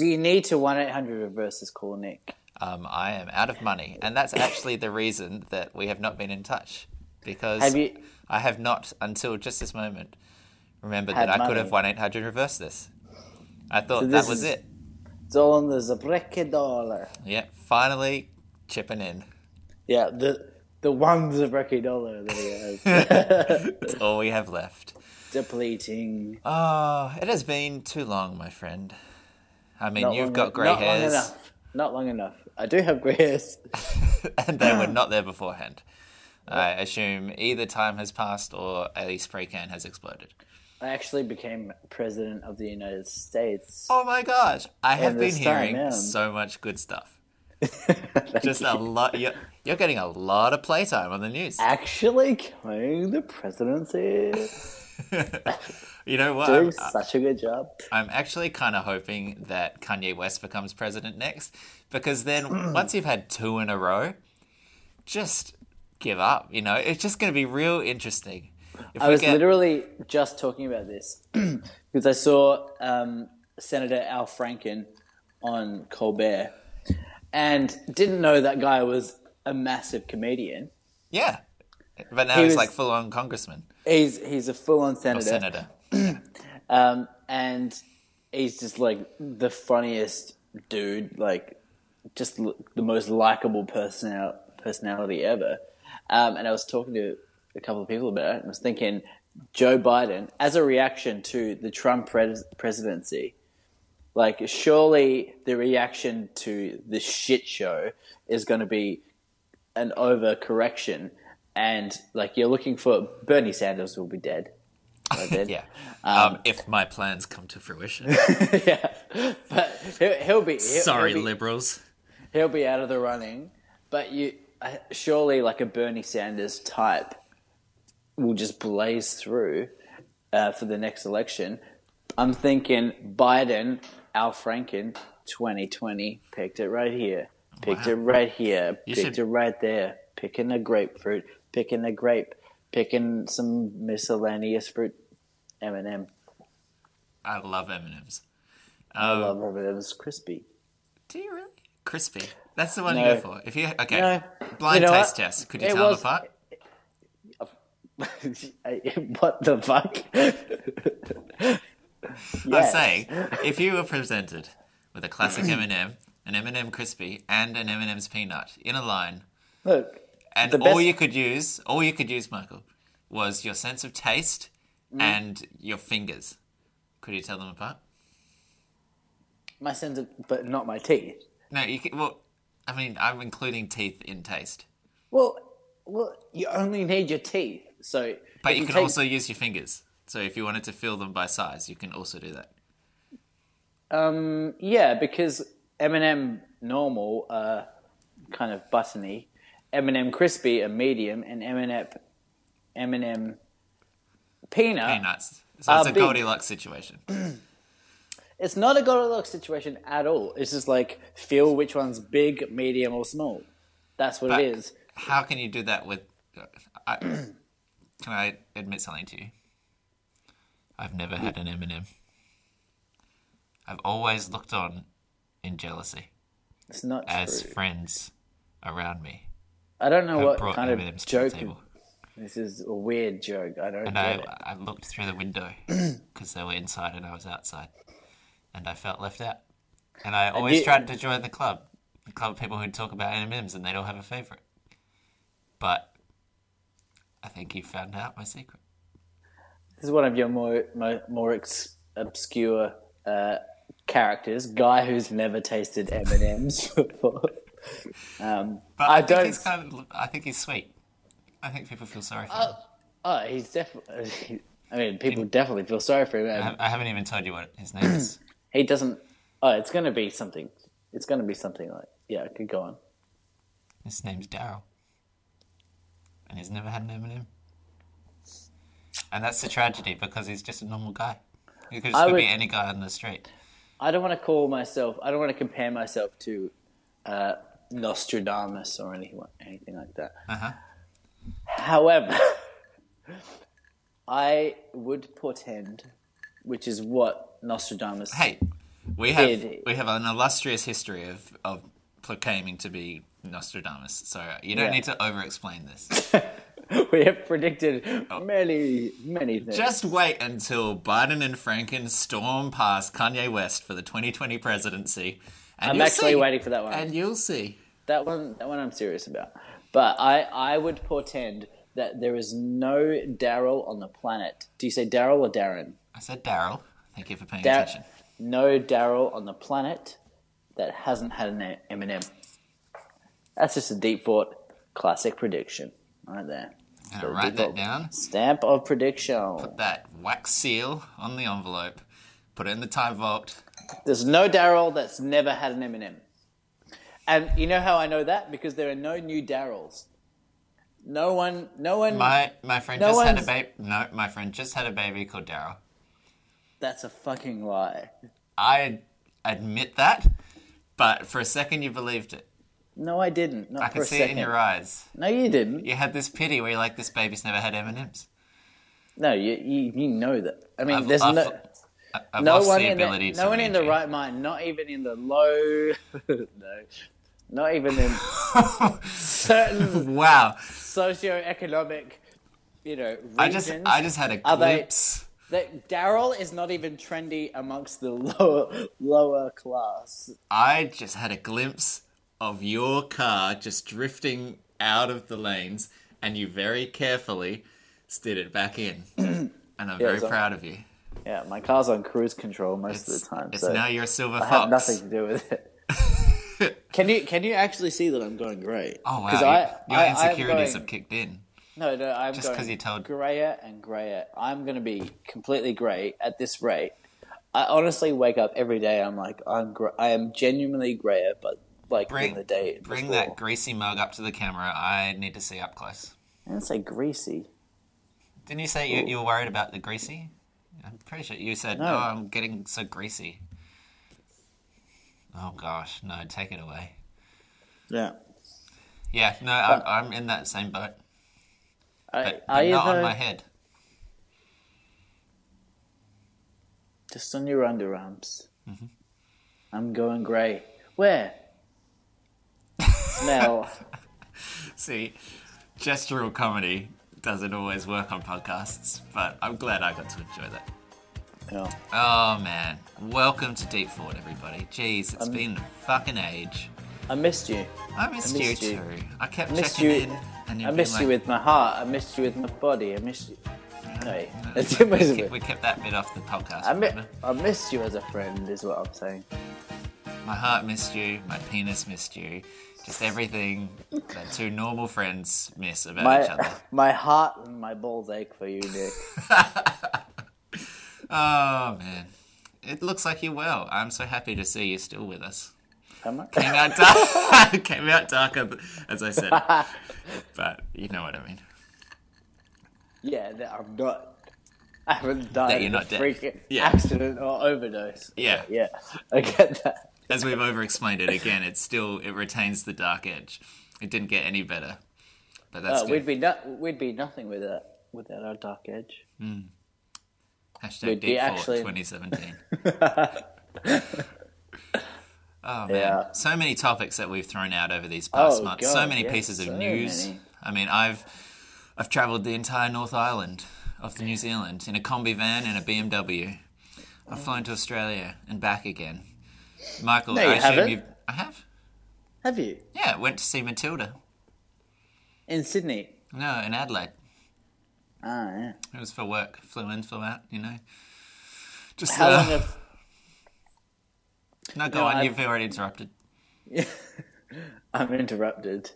Do you need to one eight hundred reverse this call, Nick? Um, I am out of money, and that's actually the reason that we have not been in touch because Have you- I have not until just this moment remembered that I money. could have one eight hundred reverse this. I thought So that was is- it. It's all on the Zabreke dollar. Yeah, finally chipping in. Yeah, the the one Zabreke dollar that he has That's all we have left. depleting. Oh, it has been too long, my friend. I mean, Not you've got grey not Long enough. Not long enough. I do have grey hairs. and they were not there beforehand. I assume either time has passed or a spray can has exploded. I actually became president of the United States. Oh my gosh, I have been time, hearing yeah. so much good stuff. Just a lot. You're, you're getting a lot of playtime on the news. Actually claiming the presidency. You know what? I'm, such a good job. I'm actually kind of hoping that Kanye West becomes president next, because then once you've had two in a row, just give up. You know, it's just going to be real interesting. If I was get- literally just talking about this because I saw um, Senator Al Franken on Colbert and didn't know that guy was a massive comedian. yeah, but now He he's was- like full on congressman He's he's a full on or senator, senator. um, and he's just like the funniest dude, like just l- the most likable personal personality ever. Um, and I was talking to a couple of people about it, and I was thinking Joe Biden as a reaction to the Trump pres- presidency. Like, surely the reaction to the shit show is going to be an overcorrection, and like you're looking for Bernie Sanders will be dead. By then. Yeah. Um, if my plans come to fruition. yeah, but he'll, he'll be he'll, Sorry, he'll be, liberals. he'll be out of the running. But you uh, surely like a Bernie Sanders type will just blaze through uh, for the next election. I'm thinking Biden, Al Franken, 2020 picked it right here, picked Wow. it right here, You picked should- it right there, picking a grapefruit, picking a grape, picking some miscellaneous fruit, M&M. I love M&Ms. I Um, love M&M's crispy. Do you really? Crispy. That's the one No. you go for. If you okay, No. blind You know taste what? test. Could you It tell was- them apart? what the fuck? I'm saying, if you were presented with a classic M&M, an M&M crispy, and an M&M's peanut in a line, Look, and all best- you could use, all you could use, Michael, was your sense of taste Mm. and your fingers. Could you tell them apart? my sense of, but not my teeth. No, you can, well, I mean, I'm including teeth in taste, Well, well, you only need your teeth. So, but if you can take- also use your fingers. So if you wanted to fill them by size, you can also do that. um, yeah, because M&M normal, are kind of buttony, M&M crispy, a medium, and M&M M&M peanut. Peanuts. So it's Uh, a big. Goldilocks situation. It's not a Goldilocks situation at all. It's just like feel which one's big, medium, or small. That's what But it is. How can you do that with? I, can I admit something to you? I've never had an M and m I've always looked on in jealousy It's not as true. friends around me I don't know what brought kind M of and M's to the joke. This is a weird joke. I don't and I, it. I looked through the window because they were inside and I was outside, and I felt left out. And I always tried to join the club, the club of people who talk about M and M's, and they don't have a favorite. But I think you found out my secret. This is one of your more more, more ex- obscure uh, characters. Guy who's never tasted M and M's before. Um, But I I, think don't- he's kind of. I think he's sweet. I think people feel sorry for Uh, him. oh, he's definitely. I mean, people definitely feel sorry for him. I, ha- I haven't even told you what his name is. He doesn't. Oh, it's going to be something. It's going to be something like. Yeah, it could go on. his name's Daryl, and he's never had an M and that's the tragedy because he's just a normal guy. He could just would- be any guy on the street. I don't want to call myself. I don't want to compare myself to uh, Nostradamus or anything, anything like that. Uh huh. However, I would portend, which is what Nostradamus. Hey, We have Did- we have an illustrious history of of proclaiming to be Nostradamus, so you don't Yeah. need to over-explain this. we have predicted oh. many, many things. Oh. Just wait until Biden and Franken storm past Kanye West for the 2020 presidency. And I'm actually see. waiting for that one. And you'll see. That one, that one, I'm serious about. But I, I would portend that there is no Daryl on the planet. Do you say Daryl or Darren? I said Daryl. Thank you for paying Dar- attention. no Daryl on the planet that hasn't had an M&M. That's just a deep thought, classic prediction right there. I'm gonna write that down. Stamp of prediction. Put that wax seal on the envelope. Put it in the time vault. There's no Daryl that's never had an M&M. And you know how I know that? Because there are no new Daryls. No one, no one. My my friend No just had a baby. No, my friend just had a baby called Daryl. that's a fucking lie. I admit that, but for a second you believed it. No, I didn't. Not I could see second. it in your eyes. No, you didn't. You had this pity where you're like, this baby's never had M&M's. No, you, you you know that. I mean, I've- there's I've- no I've no lost one the in the, to no one in the right mind. Not even in the low. no, not even in certain Wow. socioeconomic, you know, regions. I just I just had a Are they- glimpse. that Daryl is not even trendy amongst the lower lower class. I just had a glimpse of your car just drifting out of the lanes, and you very carefully steered it back in. and I'm very so- proud of you. Yeah, my car's on cruise control most It's, of the time, it's so now you're a silver I fox. have nothing to do with it. can you can you actually see that I'm going grey? Oh wow, 'Cause you- I- your I- insecurities going- have kicked in. No, no, I'm Just because you told- grayer and grayer. I'm going to be completely grey at this rate. I honestly wake up every day. I'm like, I'm, gr- I am genuinely grayer, but like Bring in the day. bring that greasy mug up to the camera. I need to see up close. I didn't say greasy. Didn't you say you, you were worried about the greasy? I'm pretty sure you said, No. "Oh, I'm getting so greasy." Oh gosh, no, take it away. Yeah. Yeah, no, I'm, I'm in that same boat, I, but, are but you not on my head. Just on your underarms. Mm-hmm. I'm going grey. Where? Mel. See, gestural comedy doesn't always work on podcasts, but I'm glad I got to enjoy that. Yeah. Oh man, welcome to Deep Fort, everybody. Jeez, it's been a fucking age. I missed you. I missed, missed you you. too. I kept I missed checking you. in, and I missed be you with my heart. I missed you with my body. I missed you. No, No, that's we, kept, we kept that bit off the podcast. I, mi- I missed you as a friend, is what I'm saying. My heart missed you. My penis missed you. Just everything that two normal friends miss about each other. My my heart and my balls ache for you, Nick. Oh man, it looks like you're well. I'm so happy to see you still with us. Came out dark. came out darker, as I said, but you know what I mean. yeah, that I'm not. I haven't died That you're not dead. freak Yeah. accident or overdose. Yeah. Yeah, I get that. As we've over-explained it again, it still it retains the dark edge. It didn't get any better, but that's Uh, good. we'd be no- we'd be nothing without without our dark edge. Hashtag be Deep actually- 2017. oh man, Yeah. so many topics that we've thrown out over these past Oh, months. so many yes, pieces of so news. many. I mean, I've I've travelled the entire North Island of the New Zealand in a combi van and a BMW. I've flown to Australia and back again. Michael, No, I assume haven't. you've. I have. Have you Yeah, went to see Matilda. in Sydney? No, in Adelaide. Ah, yeah. It was for work. Flew in, flew out. You know. Just How uh, long have no, go No, on. I've- You've already interrupted. Yeah. I'm interrupted?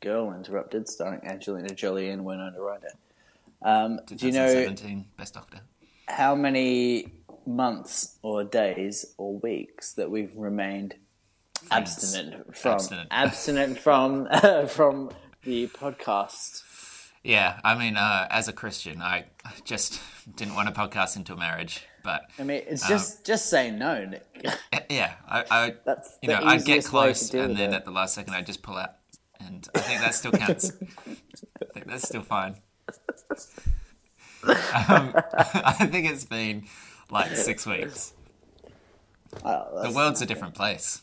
Girl interrupted, starring Angelina Jolie and Winona Ryder. Um, do you know 2017 Best Doctor. how many months or days or weeks that we've remained abstinent from Abstinent. abstinent from from the podcast? Yeah, I mean, uh, as a Christian, I just didn't want to podcast into marriage, but I mean, it's Um, just just say no, Nick. yeah, I, I That's you know, I'd get easiest way to close, and then it. at the last second, I'd just pull out, and I think that still counts. I think that's still fine. Um, I think it's been like six weeks. Oh, The world's a different place.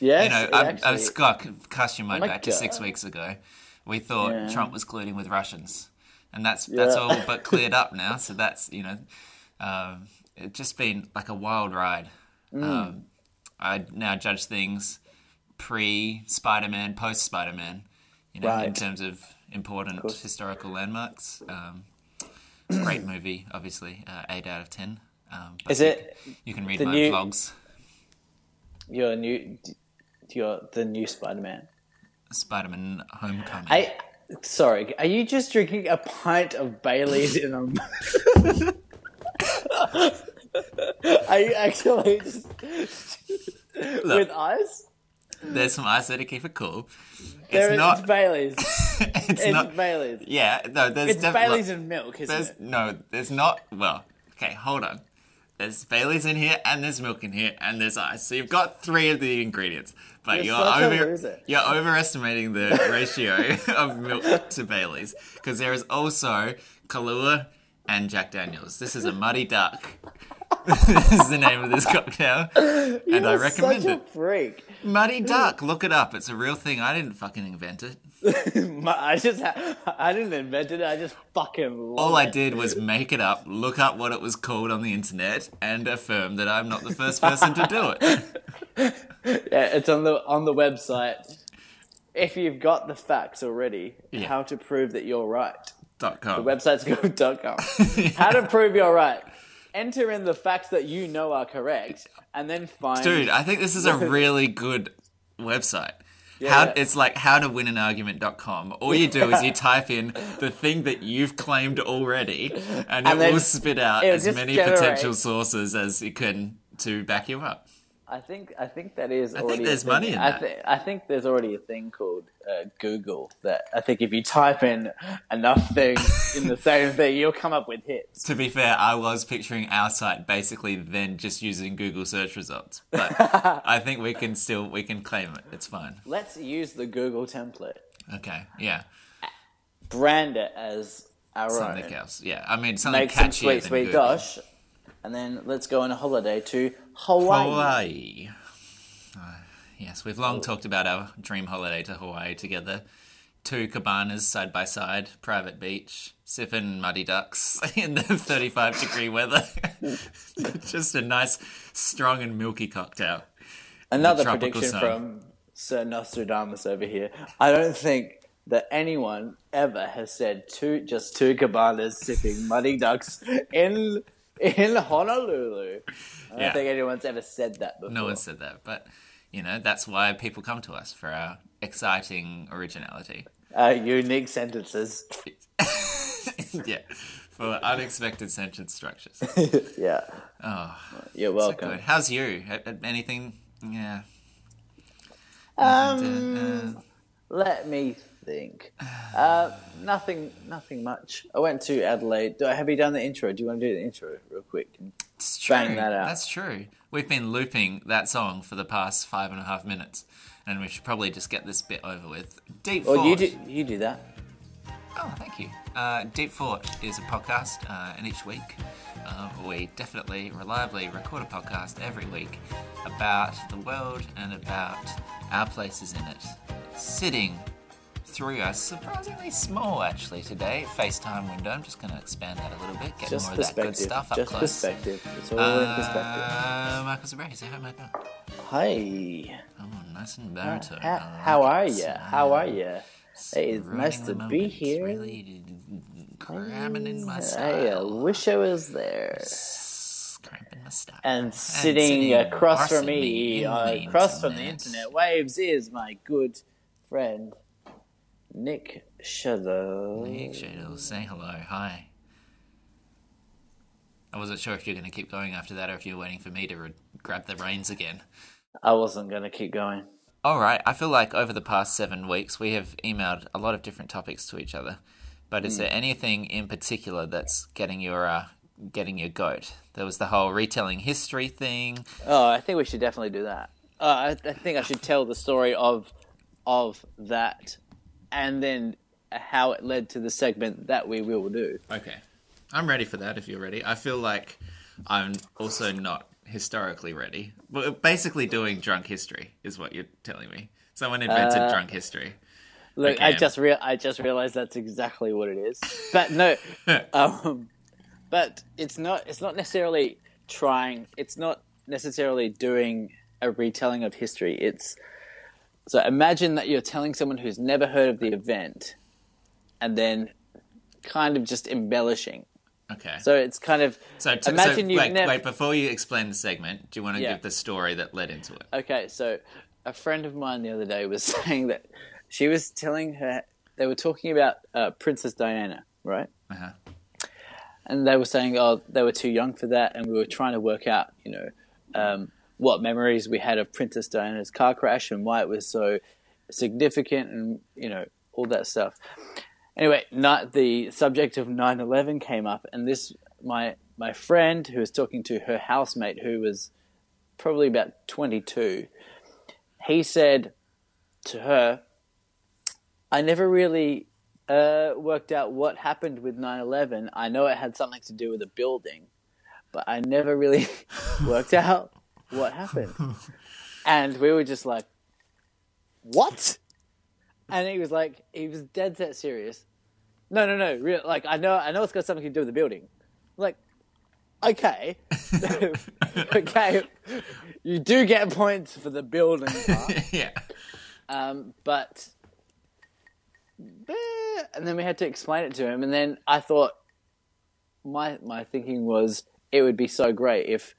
Yes, You know, I, I actually- was Scott, cast your mind Oh my back to six weeks ago. We thought Yeah. Trump was colluding with Russians, and that's that's all but cleared up now. So that's you know, um, it's just been like a wild ride. Mm. Um, I now judge things pre Spider Man, post Spider Man. You know, in terms of important historical landmarks. Um, great movie, obviously, uh, eight out of ten. Um, but Is you it can- You can read my new- vlogs. your new your the new Spider-Man? Spider-Man: Homecoming. I sorry, are you just drinking a pint of Bailey's in a? are you actually just with ice? There's some ice there to keep it cool. There It's is not. Bailey's. it's It's not. Bailey's. Yeah, no. There's It's def- Bailey's look, and milk, isn't There's it? no. There's not. Well, okay. Hold on. There's Bailey's in here, and there's milk in here, and there's ice. So you've got three of the ingredients, but You're you're over. You're overestimating the ratio of milk to Bailey's because there is also Kahlua and Jack Daniels. This is a muddy duck. This is the name of this cocktail, and I recommend such it. a freak. Muddy Duck, look it up. It's a real thing. I didn't fucking invent it. I just ha- I didn't invent it. I just fucking All I it. did was make it up, look up what it was called on the internet, and affirm that I'm not the first person to do it. Yeah, it's on the on the website. If you've got the facts already, Yeah. how to prove that you're right. Dot com. The website's go.com. How to prove you're right. Enter in the facts that you know are correct, and then find. Dude, I think this is a really good website. How, Yeah. it's like how to win an argument.com. All you do is you type in the thing that you've claimed already, and, it And then will spit out as many generate- potential sources as it can to back you up. I think I think that is. think already a there's money in I, that. thi- I think there's already a thing called uh, Google that I think if you type in enough things in the same thing, you'll come up with hits. To be fair, I was picturing our site basically then just using Google search results. But I think we can still we can claim it. It's fine. Let's use the Google template, Okay. Yeah. brand it as our Something own, else. Yeah. I mean something make some sweet than sweet Google. dosh, and then let's go on a holiday to Hawaii. Hawaii. Uh, yes, we've long talked about our dream holiday to Hawaii together. Two cabanas side by side, private beach, sipping muddy ducks in the 35 degree weather. Just a nice, strong and milky cocktail. Another prediction sun. from Sir Nostradamus over here. I don't think that anyone ever has said two, just two cabanas sipping muddy ducks in in Honolulu. I don't Yeah. think anyone's ever said that before. No one said that, but you know that's why people come to us for our exciting originality. uh, unique sentences. yeah, for unexpected sentence structures. yeah. Oh, You're so welcome. good. How's you? Anything? Yeah. Um, Uh, let me think. Uh, nothing. Nothing much. I went to Adelaide. Do, have you done the intro? Do you want to do the intro real quick? It's true. Bang that out. That's true. We've been looping that song for the past five and a half minutes, and we should probably just get this bit over with. Deep Well, Fort. you do. You do that. Oh, thank you. Uh, Deep Fort is a podcast, uh, and each week uh, we definitely, reliably record a podcast every week about the world and about our places in it. Sitting through a surprisingly small, actually, today FaceTime window. I'm just going to expand that a little bit, get Just more of that good stuff up Just close. perspective. It's all in perspective. Uh, Michael Zabray, say hi, Michael. Hi. Oh, nice and baritone. How, how like are you? How are you? Hey, it's nice to moment. be It's here. really cramming in my Hey, I style. wish I was there. Cramping my style. And sitting, sitting across from me, uh, across from the internet waves, is my good friend Nick Shadow. Nick Shadle, say hello. Hi. I wasn't sure if you're going to keep going after that or if you're waiting for me to re- grab the reins again. I wasn't gonna keep going. All right. I feel like over the past seven weeks, we have emailed a lot of different topics to each other. But is there anything in particular that's getting your uh, getting your goat? There was the whole retelling history thing. Oh, I think we should definitely do that. Uh, I, I think I should tell the story of of that, and then how it led to the segment that we will do. Okay. I'm ready for that if you're ready. I feel like I'm also not historically ready. Well, basically, doing drunk history is what you're telling me. Someone invented Uh, drunk history. Look, I just real I just realized that's exactly what it is. But no, um, but it's not. It's not necessarily trying. It's not necessarily doing a retelling of history. It's so imagine that you're telling someone who's never heard of the event, and then kind of just embellishing. Okay. So it's kind of So, t- imagine so you've wait, never. wait, before you explain the segment, do you want to Yeah. give the story that led into it? Okay, so a friend of mine the other day was saying that she was telling her they were talking about uh, Princess Diana, right? Uh-huh. And they were saying, oh, they were too young for that, and we were trying to work out, you know, um, what memories we had of Princess Diana's car crash and why it was so significant, and you know, all that stuff. Anyway, not the subject of 9/11 came up, and this my my friend who was talking to her housemate who was probably about 22 he said to her, I never really uh, worked out what happened with 9 11. I know it had something to do with a building, but I never really worked out what happened. And we were just like, what? And he was like, he was dead set serious. No, no, no. Real, like, I know, I know it's got something to do with the building. Like, okay. okay. You do get points for the building part. yeah. Um, but, and then we had to explain it to him, and then I thought my my thinking was it would be so great if,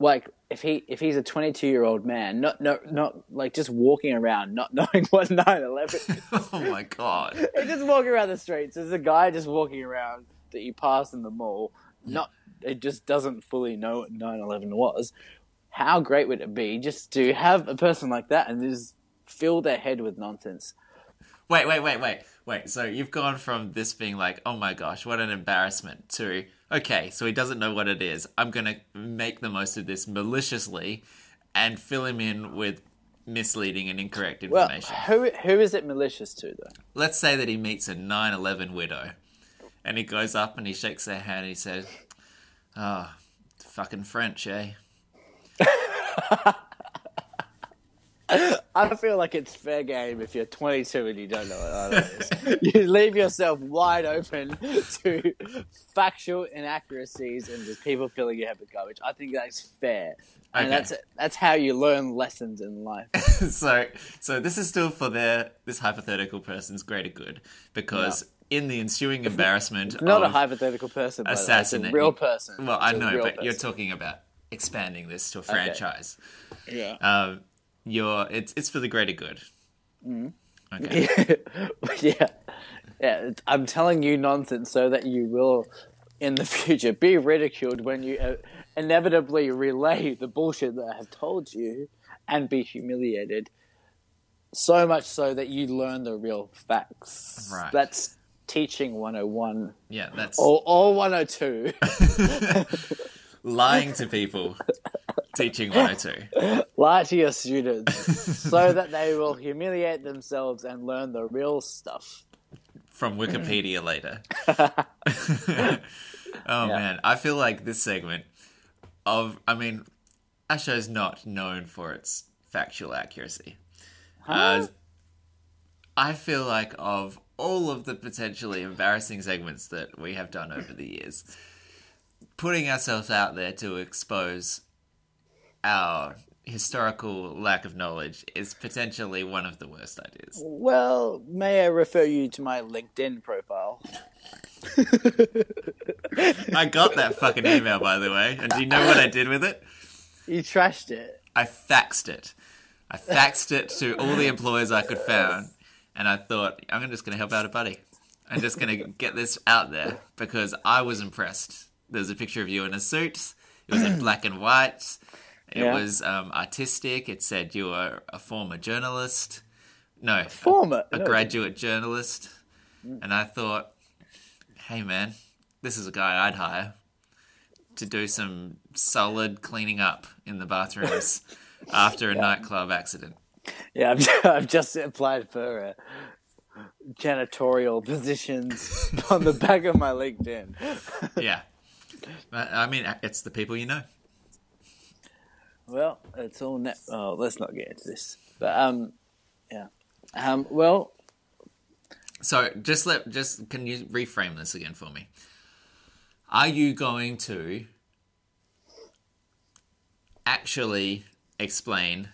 like, if he if he's a 22 year old man, not not not like just walking around, not knowing what 9/11 is. Oh my god. He's just walking around the streets. There's a guy just walking around that you pass in the mall. Not, it just doesn't fully know what 9/11 was. How great would it be just to have a person like that and just fill their head with nonsense? Wait, wait, wait, wait, wait. So you've gone from this being like, oh my gosh, what an embarrassment, to okay, so he doesn't know what it is. I'm gonna make the most of this maliciously, and fill him in with misleading and incorrect Well, information. who who is it malicious to though? Let's say that he meets a 9/11 widow, and he goes up and he shakes her hand and he says, "Ah, fucking French, eh?" I feel like it's fair game if you're 22 and you don't know what that is. you leave yourself wide open to factual inaccuracies and just people filling your head with garbage. I think that's fair, and Okay. that's that's how you learn lessons in life. so so this is still for their this hypothetical person's greater good because in the ensuing embarrassment Not a hypothetical person, but it's a assassinate real person. well I know but you're talking about expanding this to a franchise Yeah. um you're it's it's for the greater good Mm. okay yeah, yeah. I'm telling you nonsense so that you will, in the future, be ridiculed when you uh, inevitably relay the bullshit that I have told you, and be humiliated. So much so that you learn the real facts. Right. That's teaching 101 yeah that's or, or 102. lying to people teaching 102 Lie to your students so that they will humiliate themselves and learn the real stuff. from Wikipedia later. oh man, I feel like this segment of I mean, our show's not known for its factual accuracy. Uh, I feel like of all of the potentially embarrassing segments that we have done over the years, putting ourselves out there to expose our historical lack of knowledge is potentially one of the worst ideas. Well, may I refer you to my LinkedIn profile? I got that fucking email, by the way. And do you know what I did with it? You trashed it. I faxed it. I faxed it to all the employers I could found, and I thought I'm just going to help out a buddy. I'm just going to get this out there because I was impressed. There's a picture of you in a suit. It was in black and white. It Yeah. was um, artistic. It said you were a former journalist. No, Former. a no, graduate journalist. And I thought, hey man, this is a guy I'd hire to do some solid cleaning up in the bathrooms after a nightclub accident. Yeah, I've, I've just applied for uh, janitorial positions on the back of my LinkedIn. Yeah. I mean, it's the people you know. Well, it's all net. Oh, let's not get into this. But um, yeah. Um, well, So just let just can you reframe this again for me? Are you going to actually explain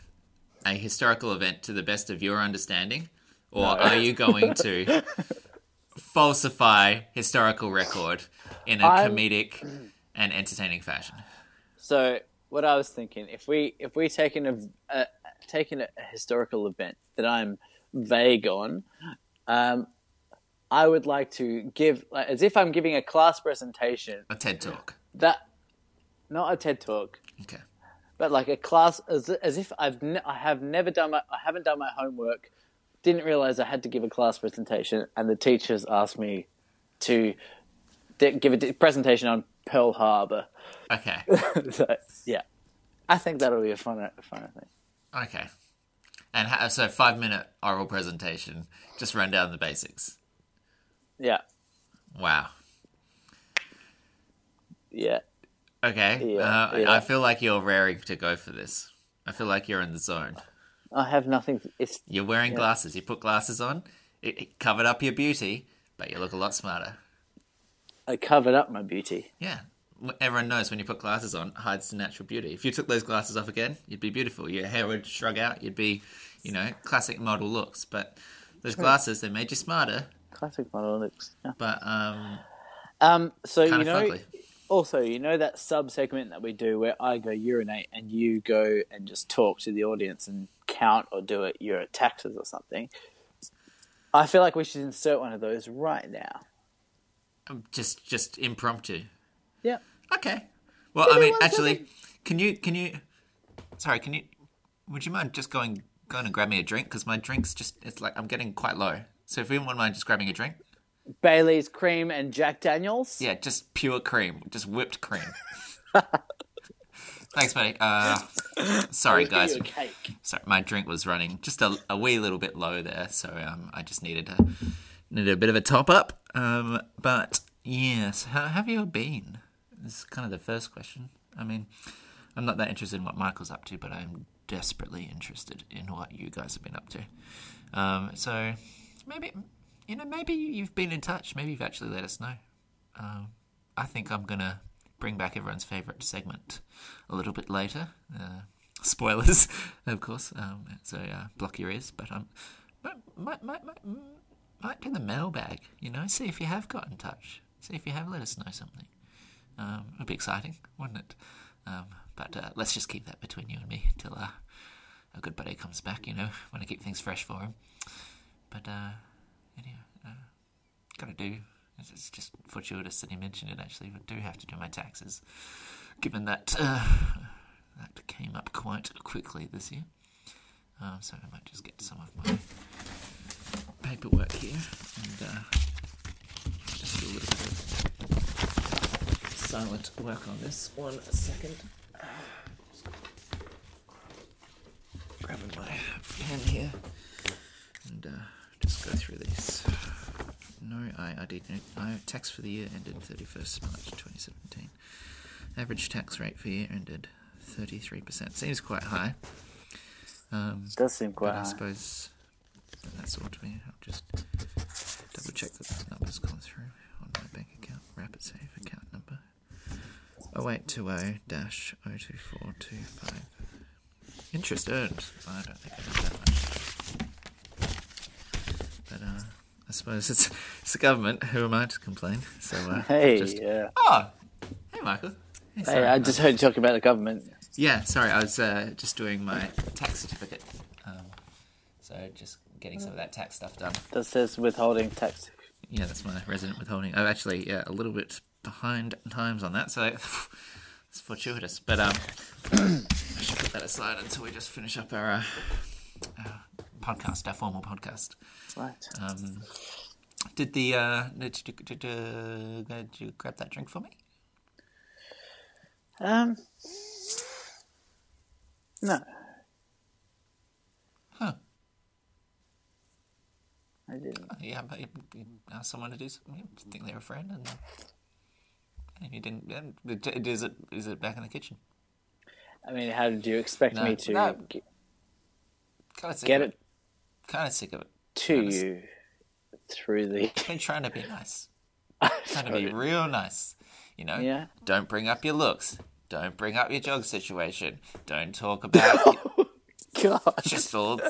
a historical event to the best of your understanding, or are you going to falsify historical record in a I'm- comedic and entertaining fashion? so what I was thinking, if we if we take in a, a taking a historical event that I'm vague on, um, I would like to give like, as if I'm giving a class presentation. A TED talk. That not a TED talk, Okay. but like a class as, as if I've ne- I have never done my I haven't done my homework, didn't realize I had to give a class presentation, and the teachers asked me to give a presentation on Pearl Harbor. Okay. so, yeah, I think that'll be a fun a fun thing. Okay. And ha- so five minute oral presentation. Just run down the basics. Yeah, Wow. yeah. Okay. Yeah, uh, yeah. I feel like you're raring to go for this. I feel like you're in the zone. I have nothing. It's You're wearing glasses. You put glasses on. It, it covered up your beauty, but you look a lot smarter. I covered up my beauty. Yeah. Everyone knows when you put glasses on, hides the natural beauty. If you took those glasses off again, you'd be beautiful. Your hair would shrug out. You'd be, you know, classic model looks. But those glasses, they made you smarter, Classic model looks. Yeah. but um, Um. So you know. fugly. Also, you know that sub segment that we do where I go urinate and you go and just talk to the audience and count or do it your taxes or something. I feel like we should insert one of those right now. Just, just impromptu. Yeah. Okay. Well, I mean, actually, can you can you? Sorry, can you? Would you mind just going going and grab me a drink? Because my drink's just it's like I'm getting quite low. So if you wouldn't mind just grabbing a drink, Bailey's cream and Jack Daniels. yeah, just pure cream, just whipped cream. Thanks, buddy. Uh, sorry, guys. you a cake. Sorry, my drink was running just a, a wee little bit low there, so um, I just needed a needed a bit of a top up. Um, but yes, how have you been? This is kind of the first question. I mean, I'm not that interested in what Michael's up to, but I'm desperately interested in what you guys have been up to. Um, so maybe you know, maybe you've been in touch. Maybe you've actually let us know. Um, I think I'm gonna bring back everyone's favourite segment a little bit later. Uh, spoilers, of course. Um, so uh, block your ears. But um, might, might, might, might, do the mailbag. You know, see if you have got in touch. See if you have let us know something. Um, it'd be exciting, wouldn't it? Um, but uh, let's just keep that between you and me till uh, a good buddy comes back. You know, want to keep things fresh for him. But uh, anyway, uh, gotta do. It's- It's just fortuitous that he mentioned it. Actually, I do have to do my taxes, given that uh, that came up quite quickly this year. Um, so I might just get some of my paperwork here and uh, just do a little bit of silent work on this. One second. Grabbing my pen here and uh, just go through these. No, I, I did I tax for the year ended 31st March 2017. Average tax rate for year ended 33%. Seems quite high. Um, Does seem quite but I high. suppose to me. I'll just double check that the numbers gone through on my bank account. Rapid save account number 0820 02425. Interest earned. I don't think I did that much. But uh, I suppose it's it's the government. Who am I to complain? So uh, Hey, just- yeah. oh, hey Michael. Hey, Hey. I just heard you talking about the government. Yeah, sorry, I was uh, just doing my tax certificate. Um, so just getting some of that tax stuff done. That says withholding tax. Yeah, that's my resident withholding. I'm actually yeah, a little bit behind times on that, so it's fortuitous. But um, I should put that aside until we just finish up our, uh, our podcast, our formal podcast. Right. Um, did the uh, did you, did, uh, did you grab that drink for me? Um. No. Huh. I didn't. Uh, yeah, but you, you asked someone to do something. You think they're a friend, and, and you didn't. And is it is it back in the kitchen? I mean, how did you expect No, me to no. g- Kind of get of it Kind of sick of it. to honest. you through the? Been trying to be nice. Trying to be real nice. You know. Yeah. Don't bring up your looks. Don't bring up your jog situation. Don't talk about oh, God. just all.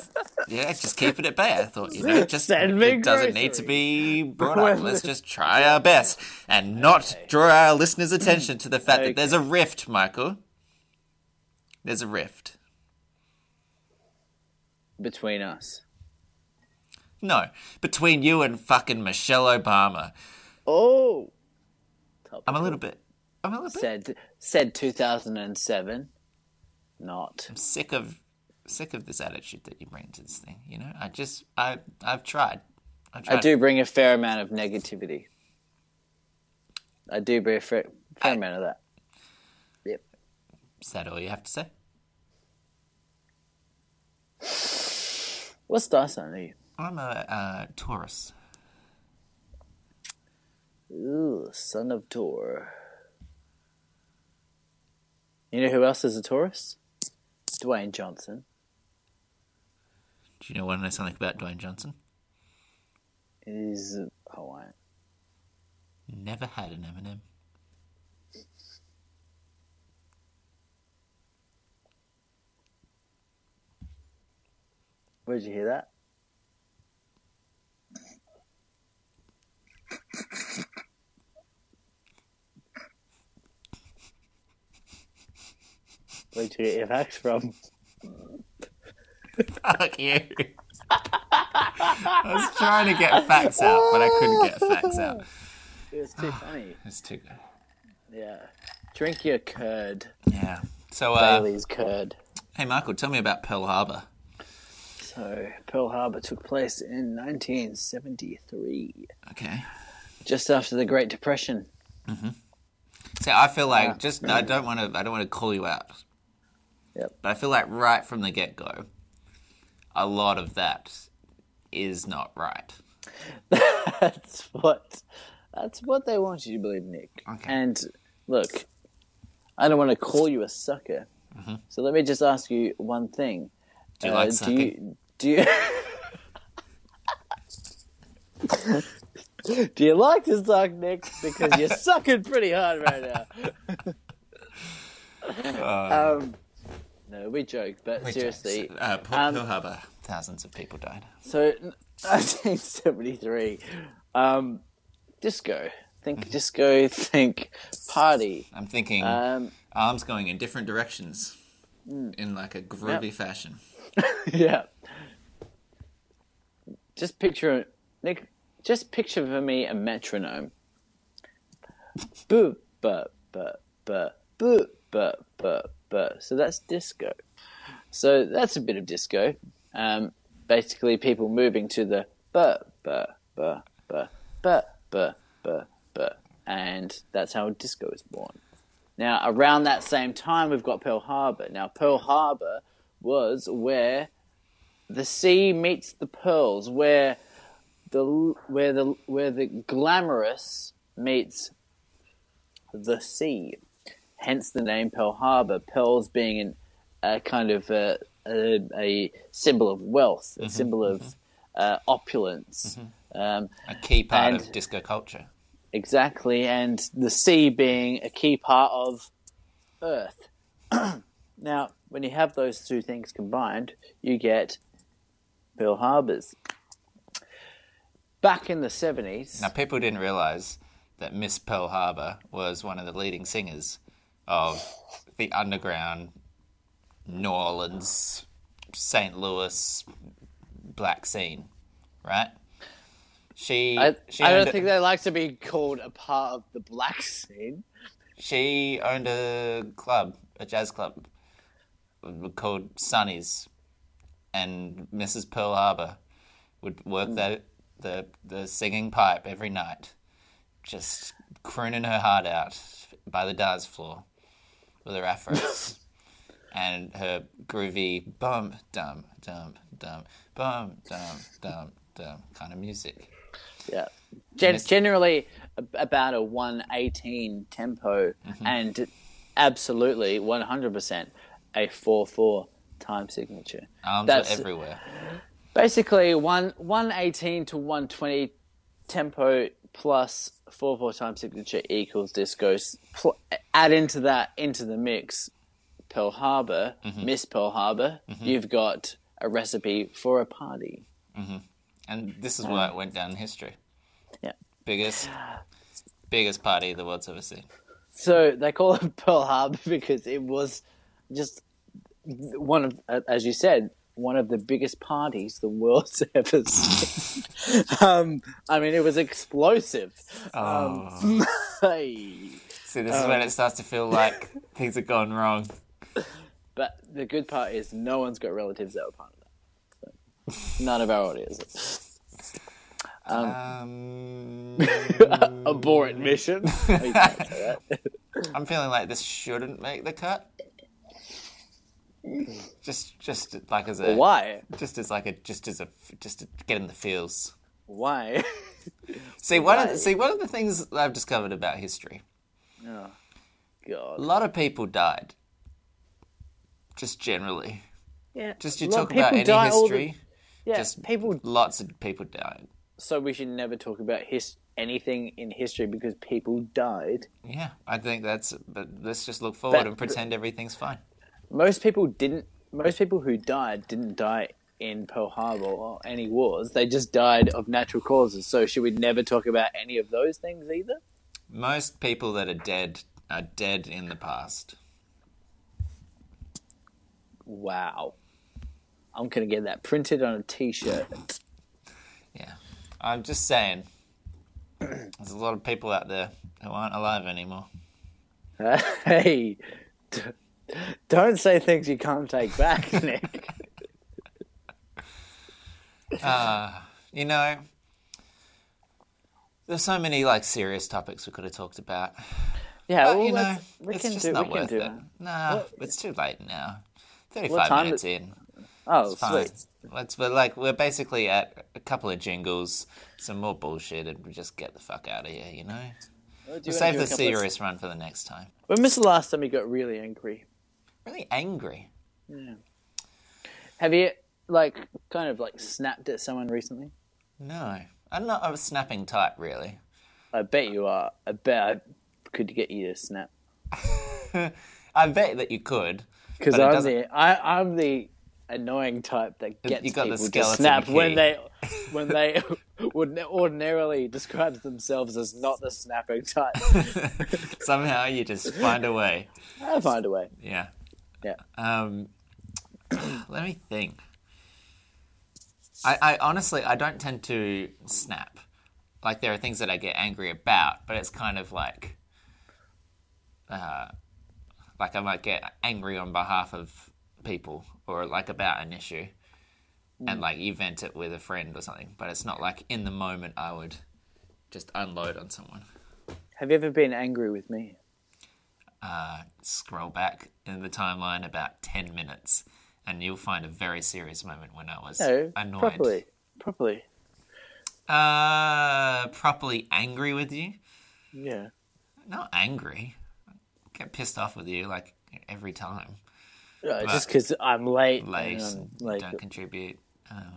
Yeah, just keep it at bay. I thought you know, just Send it doesn't need to be brought up. Let's just try our best and not draw our listeners' attention to the fact that there's a rift, Michael. There's a rift. Between us. No, between you and fucking Michelle Obama. Oh. I'm a little bit. I'm a little bit Said said 2007. Not. I'm sick of sick of this attitude that you bring to this thing. You know, I just I I've tried. I've I do bring a fair amount of negativity. I do bring a fair, fair I- amount of that. Yep. Is that all you have to say? What star sign are you? I'm a uh, Taurus. Ooh, son of Tor. You know who else is a Taurus? Dwayne Johnson. Do you know want to know something about Dwayne Johnson? He's Hawaiian. Never had an M&M. Where'd you hear that? Where'd you get your facts from? Fuck you. I was trying to get facts out, but I couldn't get facts out. It was too funny. It's too good. Yeah. Drink your curd. Yeah. So, uh, Bailey's curd. hey, Michael, tell me about Pearl Harbor. So, Pearl Harbor took place in 1973, Okay. just after the Great Depression. See, I feel like Yeah. just I don't want to I don't want to call you out, Yep. but I feel like right from the get go, a lot of that is not right. that's what that's what they want you to believe, Nick. Okay. And look, I don't want to call you a sucker. So let me just ask you one thing. Mm-hmm. Do you Uh, like do sucking? you do you Do you like to suck, Nick? Because you're sucking pretty hard right now. Uh, Um, no, we joke, but Which seriously, is, uh, Pearl, um, Pearl Harbor, thousands of people died. So, 1973, um, disco. Think Mm-hmm. disco. Think party. I'm thinking Um, arms going in different directions in like a groovy fashion. yeah. Just picture Nick. Just picture for me a metronome. Boo, but, but, but, boo, but, but, so that's disco. So that's a bit of disco. Um, basically, people moving to the Burr, Burr, Burr, Burr, Burr, Burr, Burr, Burr. And that's how disco is born. Now, around that same time, we've got Pearl Harbor. Now, Pearl Harbor was where the sea meets the pearls, where the where the where the glamorous meets the sea. Hence the name Pearl Harbor. Pearls being an, a kind of a, a, a symbol of wealth, a symbol of uh, opulence. Um, A key part And- of disco culture. Exactly, and the sea being a key part of Earth. now, when you have those two things combined, you get Pearl Harbors. Back in the 70s, Now, people didn't realize that Miss Pearl Harbor was one of the leading singers of the underground New Orleans, St. Louis black scene, right? She, I, she, I don't a- think they like to be called a part of the black scene. she owned a club, a jazz club called Sonny's, and Mrs. Pearl Harbor would work that the the singing pipe every night, just crooning her heart out by the dance floor with her efforts. and her groovy bum dum dum dum bum dum dum dum kind of music. Yeah. Gen- generally about a 118 tempo Mm-hmm. and absolutely 100% a four four time signature. Arms That's- are everywhere. Basically, one one eighteen to one twenty tempo plus four four time signature equals discos. Pl- add into that into the mix, Pearl Harbor, mm-hmm. Miss Pearl Harbor. Mm-hmm. You've got a recipe for a party. Mm-hmm. And this is why it went down in history. Yeah. Biggest, biggest party the world's ever seen. So they call it Pearl Harbor because it was just one of, as you said, one of the biggest parties the world's ever seen. um, I mean, it was explosive. Um, hey. See, this is when it starts to feel like things have gone wrong. But the good part is no one's got relatives that were part of that. So, none of our audience. Um, mission. Oh, can't say that. I'm feeling like this shouldn't make the cut. Just, just like as a, Why? just as like a, just as a, just to get in the feels. Why? See, one of the, see one of the things I've discovered about history. oh, god A lot of people died. Just generally, Yeah. just you a lot of talk about any die all the- history. yeah, just people lots of people died. so we should never talk about his anything in history because people died. Yeah, I think that's. But let's just look forward That- and pretend everything's fine. Most people didn't. Most people who died didn't die in Pearl Harbor or any wars. They just died of natural causes. So should we never talk about any of those things either? Most people that are dead are dead in the past. Wow. I'm gonna get that printed on a T-shirt. Yeah, I'm just saying. There's a lot of people out there who aren't alive anymore. hey, don't say things you can't take back, Nick. Uh, you know, there's so many like serious topics we could have talked about. Yeah, But well, you know, we it's can just do. not worth do. it. Nah, it's too late now. Thirty-five minutes in. Oh, it's Fine. sweet. Let's. We're like we're basically at a couple of jingles, some more bullshit, and we just get the fuck out of here. You know, you we'll save the couple of- serious run for the next time. When was the last time you got really angry? Really angry. Yeah. Have you like kind of like snapped at someone recently? No, I'm not I a snapping type really. I bet you are. I bet I could get you to snap I bet that you could. because I'm doesn't- the I, I'm the annoying type that gets You got people to snap key. when they when they would ordinarily describe themselves as not the snapping type. Somehow you just find a way. I find a way. Yeah. Yeah. Um, let me think. I, I honestly, I don't tend to snap. Like there are things that I get angry about, but it's kind of like, uh, like I might get angry on behalf of people or like about an issue, and like you vent it with a friend or something. But it's not like in the moment I would just unload on someone. Have you ever been angry with me? Uh, scroll back in the timeline about 10 minutes and you'll find a very serious moment when I was No, annoyed. properly, properly. Uh, properly angry with you? Yeah. Not angry. I get pissed off with you like every time. Uh, just because I'm late, Late, and like don't contribute, um,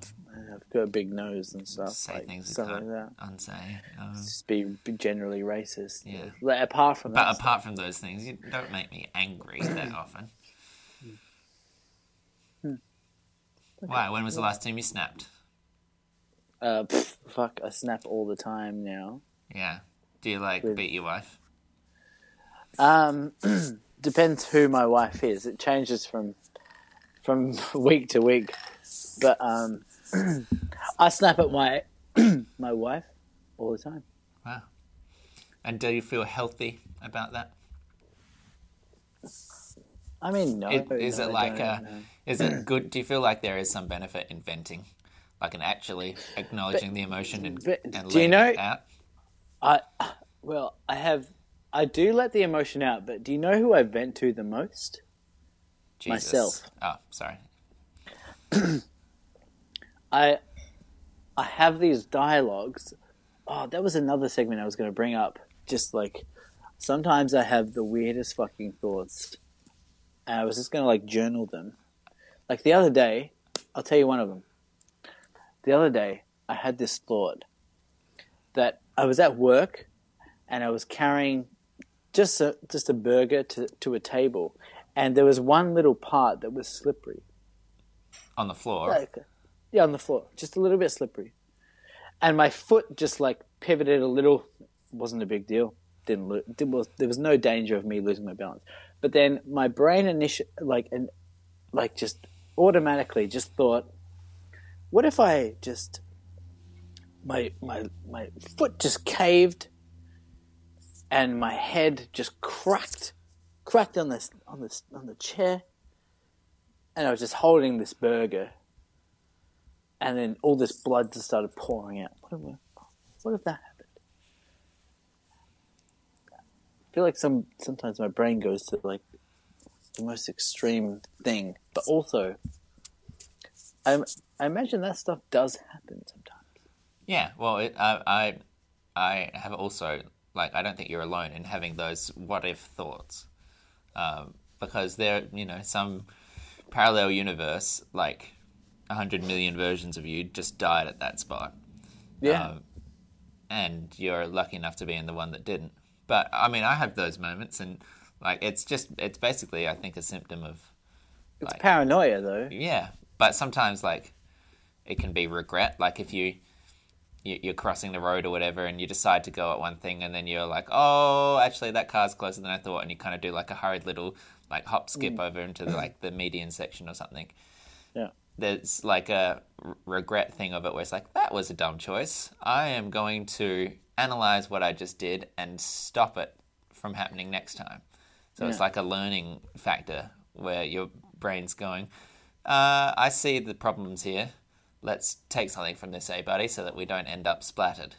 I've got a big nose and stuff, say like, things stuff like that. unsay. Um, Just be, be generally racist. Yeah. Like, apart from but that, apart from those things, you don't make me angry that often. Hmm. Why? When was the last time you snapped? uh, pff, fuck, I snap all the time now. Yeah. Do you like With- beat your wife? Um, depends who my wife is. It changes from from week to week. But um, I snap at my my wife all the time. Wow. And do you feel healthy about that? I mean, no. It, is no, it like uh, is it good? Do you feel like there is some benefit in venting, like in actually acknowledging the emotion and, but and do you letting know- it out? I well, I have. I do let the emotion out, but do you know who I vent to the most? Jesus. myself. Oh, sorry. I I have these dialogues. Oh, that was another segment I was going to bring up. Just like sometimes I have the weirdest fucking thoughts, and I was just gonna like journal them. Like the other day, I'll tell you one of them. The other day, I had this thought that I was at work and I was carrying just a just a burger to to a table, and there was one little part that was slippery. On the floor. Like, yeah, on the floor, just a little bit slippery, and my foot just like pivoted a little. wasn't a big deal. Didn't lo- did, there was no danger of me losing my balance. But then my brain initi- like and like just automatically just thought, what if I just my my my foot just caved and my head just cracked cracked on this on this on the chair and I was just holding this burger and then all this blood just started pouring out. What if, what if that happened? I feel like some sometimes my brain goes to like the most extreme thing, but also I I imagine that stuff does happen sometimes. Yeah, well, it, I, I, I have also like I don't think you're alone in having those what if thoughts, um, because there, you know, some parallel universe like a hundred million versions of you just died at that spot, Yeah. Um, and you're lucky enough to be in the one that didn't. But I mean, I have those moments, and like it's just it's basically I think a symptom of it's paranoia though. yeah, but sometimes like it can be regret. Like if you you- you're crossing the road or whatever, and you decide to go at one thing, and then you're like, oh, actually that car's closer than I thought, and you kind of do like a hurried little like hop skip over into the, like the median section or something. Yeah. There's like a regret thing of it where it's like that was a dumb choice. I am going to analyze what I just did and stop it from happening next time. So it's like a learning factor where your brain's going, uh, I see the problems here. Let's take something from this, eh, buddy, so that we don't end up splattered.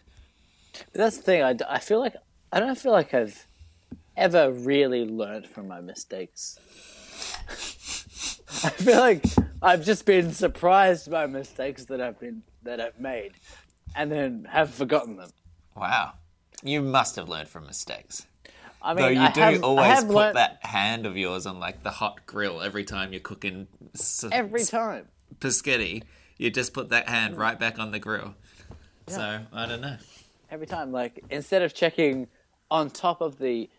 But that's the thing. I, I feel like I don't feel like I've ever really learned from my mistakes. I feel like I've just been surprised by mistakes that I've been that I've made, and then have forgotten them. Wow. You must have learned from mistakes. I mean, Though you I do have, always put learnt that hand of yours on like the hot grill every time you're cooking s- every time. paschetti. You just put that hand right back on the grill. So I don't know. Every time, like instead of checking on top of the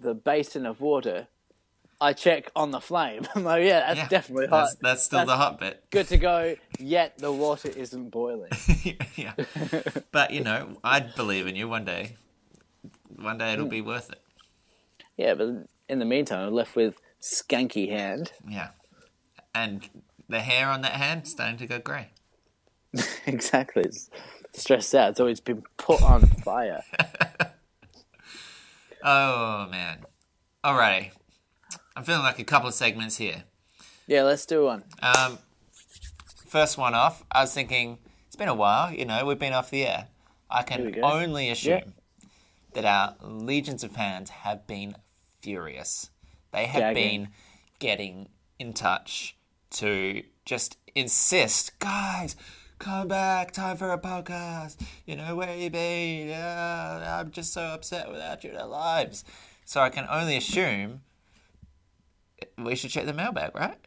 the basin of water, I check on the flame. I'm like, yeah, that's Yeah, definitely hot. That's, that's still the hot bit. Good to go. Yet the water isn't boiling. yeah. But you know, I'd believe in you. One day, one day it'll be hmm. worth it. Yeah, but in the meantime, I'm left with skanky hand. Yeah. And the hair on that hand starting to go grey. exactly. It's stressed out. It's always been put on fire. Oh man. Alrighty. I'm feeling like a couple of segments here. Yeah, let's do one. Um, first one off, I was thinking it's been a while. You know, we've been off the air. I can only assume that our legions of fans have been furious. They have been getting in touch to just insist, guys, come back, time for a podcast. You know, where you been? Uh, I'm just so upset without you in our lives. So I can only assume we should check the mailbag, right?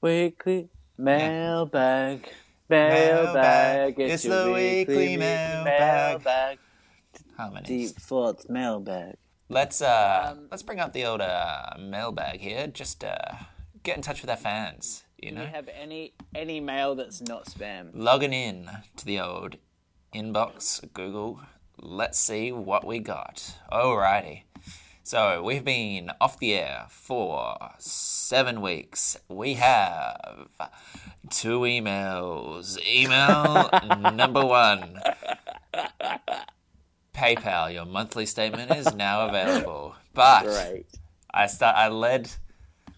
Weekly mailbag. Mailbag. Mailbag. It's the weekly mailbag. mailbag. Harmonies. Deep thoughts mailbag. Let's uh, let's bring up the old uh, mailbag here. Just uh, get in touch with our fans. You know, you have any any mail that's not spam? logging in to the old inbox, Google. Let's see what we got. Alrighty. So we've been off the air for seven weeks. We have two emails. Email number one. PayPal, your monthly statement is now available. But Great. I start. I led.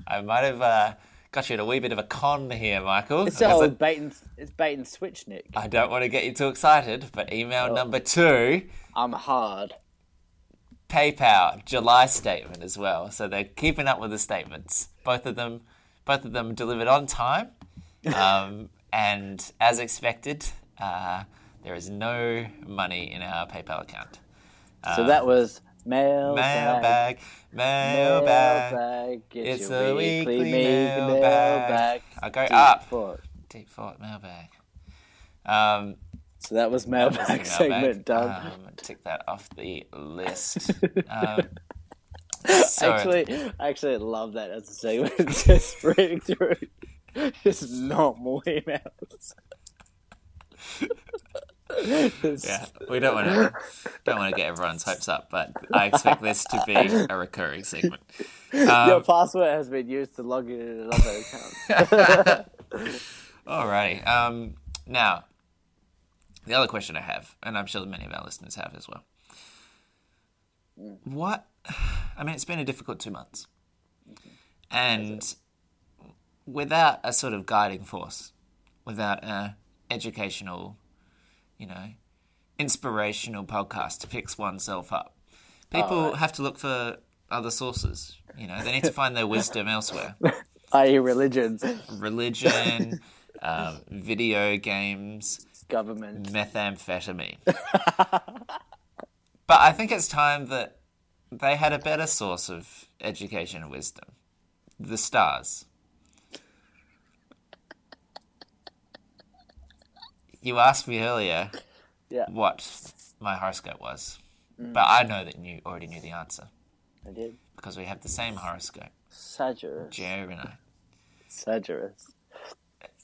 I might have uh, got you in a wee bit of a con here, Michael. It's old bait and it's bait and switch, Nick. I, I don't want to get you too excited, but email number two, I'm hard. PayPal July statement as well. So they're keeping up with the statements. Both of them, both of them delivered on time, um, and as expected, uh, there is no money in our PayPal account. So that was mail Mailbag. Mailbag, mailbag. Get It's a weekly weekly mail- mailbag. I go Deep up. Deep thought mailbag. Um, So that was that was mailbag segment done. Um, tick that off the list. um, so, actually, I actually love that as a segment. Just reading through, just normal emails. yeah, we don't want to don't want to get everyone's hopes up, but I expect this to be a recurring segment. Your Um, password has been used to log in in another account. Alrighty. Um, now, the other question I have, and I'm sure that many of our listeners have as well. What? I mean, it's been a difficult two months, and without a sort of guiding force, without a educational, you know, inspirational podcast to pick oneself up, people have to look for other sources. You know, they need to find their wisdom elsewhere. I.e., religions, Religion, um, video games, government. methamphetamine. but I think it's time that they had a better source of education and wisdom. The stars. You asked me earlier Yeah, what my horoscope was, mm. but I know that you already knew the answer I did. because we have the same horoscope, Sagittarius. Gemini. Sagittarius.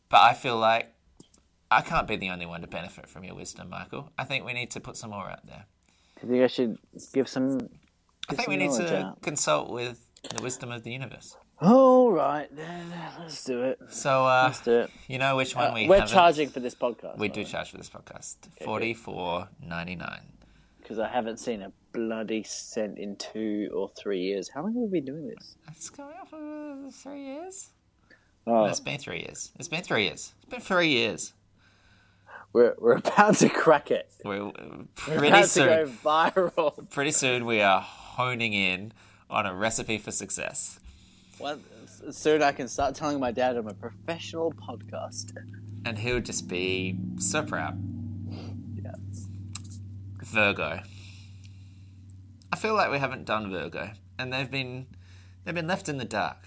But I feel like I can't be the only one to benefit from your wisdom, Michael. I think we need to put some more out there. Do you think I should give some? I think we need to out? consult with the wisdom of the universe. All right, then let's do it. So, uh, Let's do it. you know which one Uh, we we're charging for this podcast. We do charge for this podcast. Forty four ninety nine. because I haven't seen a bloody cent in two or three years. How long have we been doing this? It's going up for three years. Oh, It's been three years. It's been three years. It's been three years. We're we're about to crack it. We're We're about soon. to go viral. Pretty soon we are honing in on a recipe for success. Well, soon I can start telling my dad I'm a professional podcaster. and he'll just be so proud. Yeah. Virgo. I feel like we haven't done Virgo, and they've been they've been left in the dark.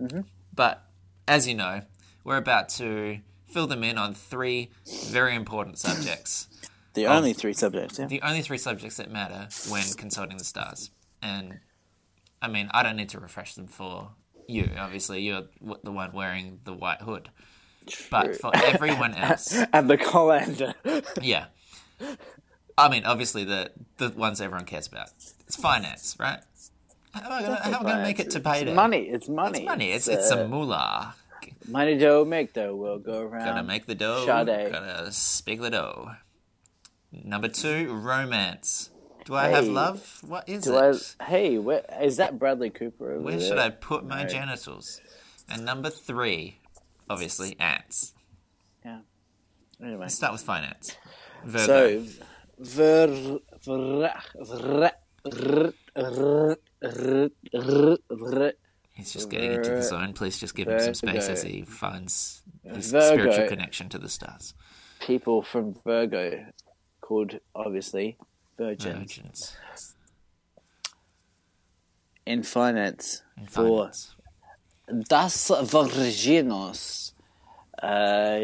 Mm-hmm. But as you know, we're about to fill them in on three very important subjects. The only three subjects. Yeah. the only three subjects that matter when consulting the stars. And I mean, I don't need to refresh them for you. Obviously, you're the one wearing the white hood. True. But for everyone else, and the colander. yeah. I mean, obviously the the ones everyone cares about. It's finance, right? How am I gonna, how am I gonna make it to It's payday? money. It's money. It's money. It's uh, it's a moolah. Money don't make though. We'll go around. Gotta make the dough. Sade. Gotta speak the dough. Number two, romance. Do I have love? What is Do it? I, hey, where, is that Bradley Cooper? Over Where there? should I put my Right. genitals? And number three, obviously, ants. Yeah. Anyway, Let's start with finance. Virgo. so ver, ver, ver, ver, ver, ver, ver, ver, He's just getting into the zone. Please just give him some space as he finds his Virgo. spiritual connection to the stars. people from Virgo called obviously virgins Virgins. in finance In for finance. Das Virginos. Uh,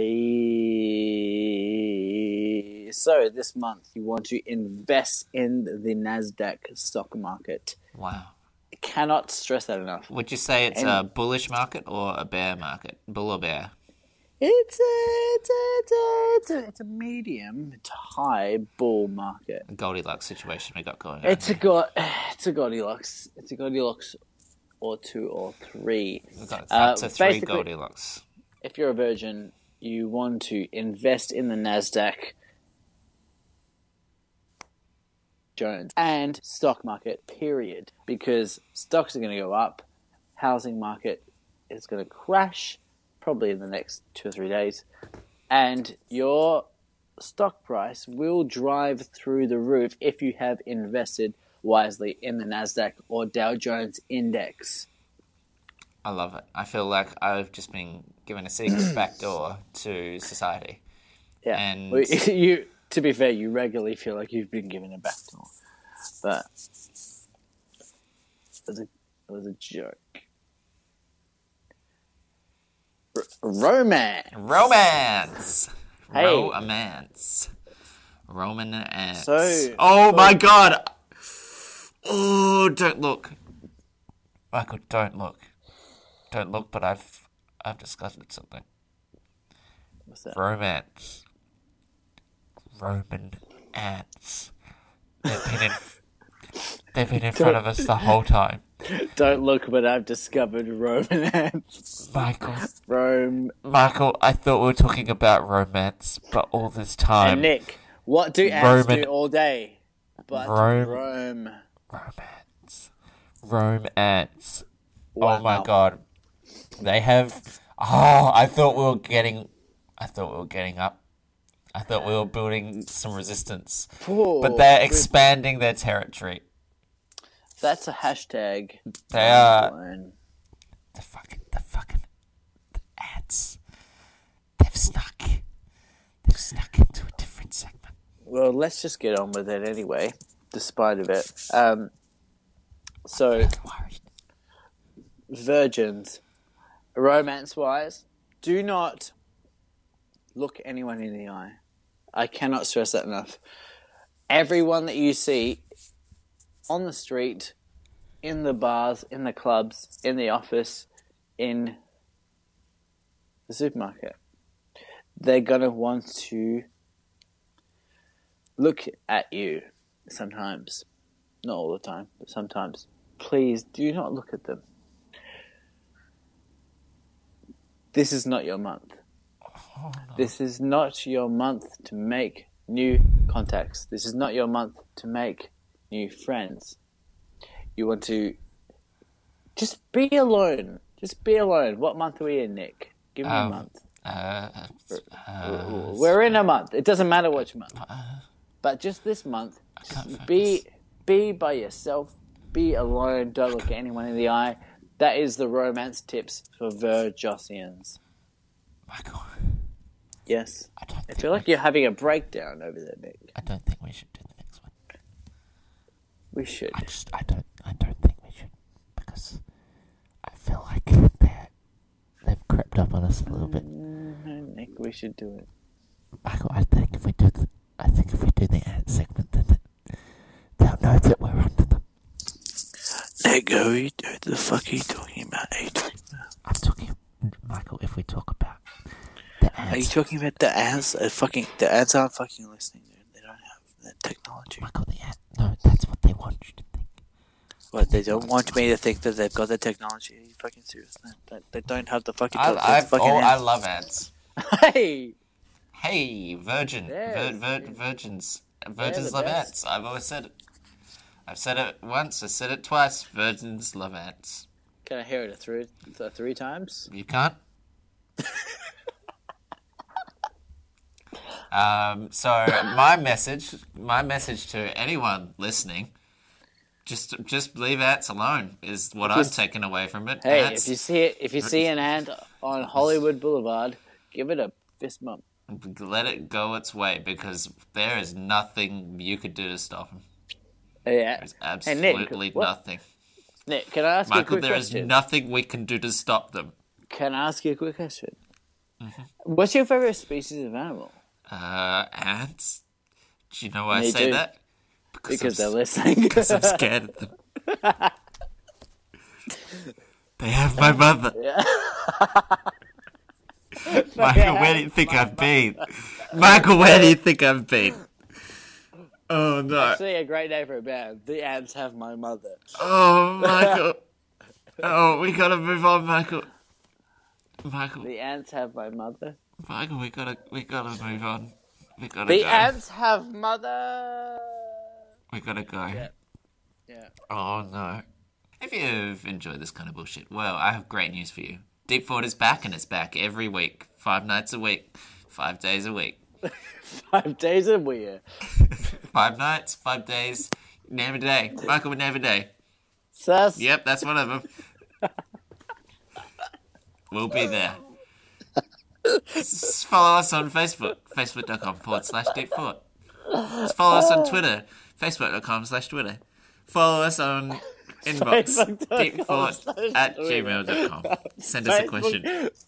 so this month you want to invest in the Nasdaq stock market. Wow. Cannot stress that enough. Would you say it's And- a bullish market or a bear market? Bull or bear? It's a, it's a, it's a, it's a, it's a medium to high bull market. A Goldilocks situation we got going on. It's a god. It's a Goldilocks. It's a Goldilocks, or two or three. We've got uh, to three Goldilocks. If you're a virgin, you want to invest in the Nasdaq, Jones, and stock market. Period. Because stocks are going to go up, housing market is going to crash, probably in the next two or three days, and your stock price will drive through the roof if you have invested wisely in the Nasdaq or Dow Jones index. I love it. I feel like I've just been given a secret backdoor to society. Yeah, And- Well, you. To be fair, you regularly feel like you've been given a backdoor, but It was a, it was a joke. R- romance. Romance. Hey. Romance. Roman ants. So- oh so- my god. Oh, don't look. Michael, don't look. Don't look, but I've I've discovered something. What's that? Romance. Roman ants. They've been in, they've been in front of us the whole time. Don't look, but I've discovered romance. Michael, Rome Michael, I thought we were talking about romance, but all this time, and Nick. What do ants Roman- do all day? But Rome- Rome. romance, Rome ants. Wow. Oh my god, they have. Oh, I thought we were getting. I thought we were getting up. I thought we were building some resistance, Poor but they're expanding their territory. That's a hashtag. They are the fucking the fucking the ants. They've snuck. They've snuck into a different segment. Well, let's just get on with it anyway, despite of it. Um, so, virgins, romance-wise, do not look anyone in the eye. I cannot stress that enough. Everyone that you see on the street, in the bars, in the clubs, in the office, in the supermarket, they're gonna want to look at you sometimes. Not all the time, but sometimes. Please do not look at them. This is not your month. This is not your month to make new contacts. This is not your month to make new friends. You want to just be alone. Just be alone. What month are we in, Nick? Give me a Um, month. Uh, uh, We're in a month. It doesn't matter which month. But just this month, just be be by yourself. Be alone. Don't look at anyone in the eye. That is the romance tips for Virgosians. Michael, Yes. I don't I feel like you're having a breakdown over there, Nick. I don't think we should do the next one. We should. I just I don't I don't think we should because I feel like they're they've crept up on us a little bit. Mm, no, Nick, we should do it. Michael, I think if we do the I think if we do the ant segment, then they'll know that we're under them. Nick, are you, the fuck are you talking about? Are you talking about, I'm talking, Michael. If we talk about the are you talking about the ads? Uh, fucking, the ads aren't fucking listening, dude. They don't have that technology. Michael, the ant. No, that's what they want you to think. What, they don't want me to think that they've got the technology. Are you fucking serious? They, they, they don't have the fucking, I, I've, fucking oh, I love ads. Hey! Hey, virgin, vir, vir, virgins, virgins the love best. ants. I've always said it. I've said it once. I said it twice. Virgins love ads. Can I hear it a three, a three times? You can't. um, so my message, my message to anyone listening, just just leave ants alone is what I've taken away from it. Hey, ants, if you see it, if you see an ant on Hollywood Boulevard, give it a fist bump. let it go its way because there is nothing you could do to stop him. Yeah. There's Hey, Nick, absolutely nothing. Nick, can I ask you a Michael, quick there is question? nothing we can do to stop them. Can I ask you a quick question? Mm-hmm. What's your favorite species of animal? Uh, ants? Do you know why I say too. that? Because I'm they're listening. Because I'm scared of them. they have my mother. Michael, where do you think I've been? Michael, where do you think I've been? Oh no. Actually, a great name for a band. The ants have my mother. Oh, Michael. Oh, we gotta move on, Michael. Michael, The ants have my mother. Michael, we gotta, we gotta move on. We gotta The go. ants have mother. We gotta go. Yeah. Oh no. If you've enjoyed this kind of bullshit, well, I have great news for you. Deep Thought is back and it's back every week. Five nights a week. Five days a week. Five days a week. Five nights, five days, name a day. Michael would name a day. Sus. Yep, that's one of them. we'll be there. Follow us on Facebook, facebook.com forward slash Deep Thought. Follow us on Twitter, facebook.com slash Twitter. Follow us on Inbox deepthought at gmail.com. Send us a question.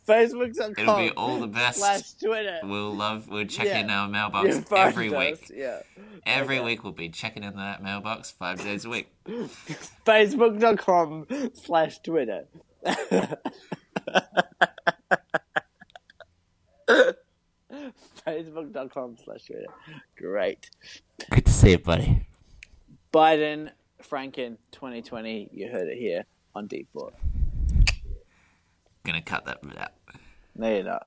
Facebook.com It'll be all the best. slash Twitter. We'll love. We'll check Yeah. in our mailbox every us, week. Yeah. Every week we'll be checking in that mailbox five days a week. Facebook.com slash Twitter. Facebook.com slash Twitter. Great. Good to see you, buddy. Biden, Franken, 2020. You heard it here on Deep Thought. Gonna cut that bit out. No, you're not.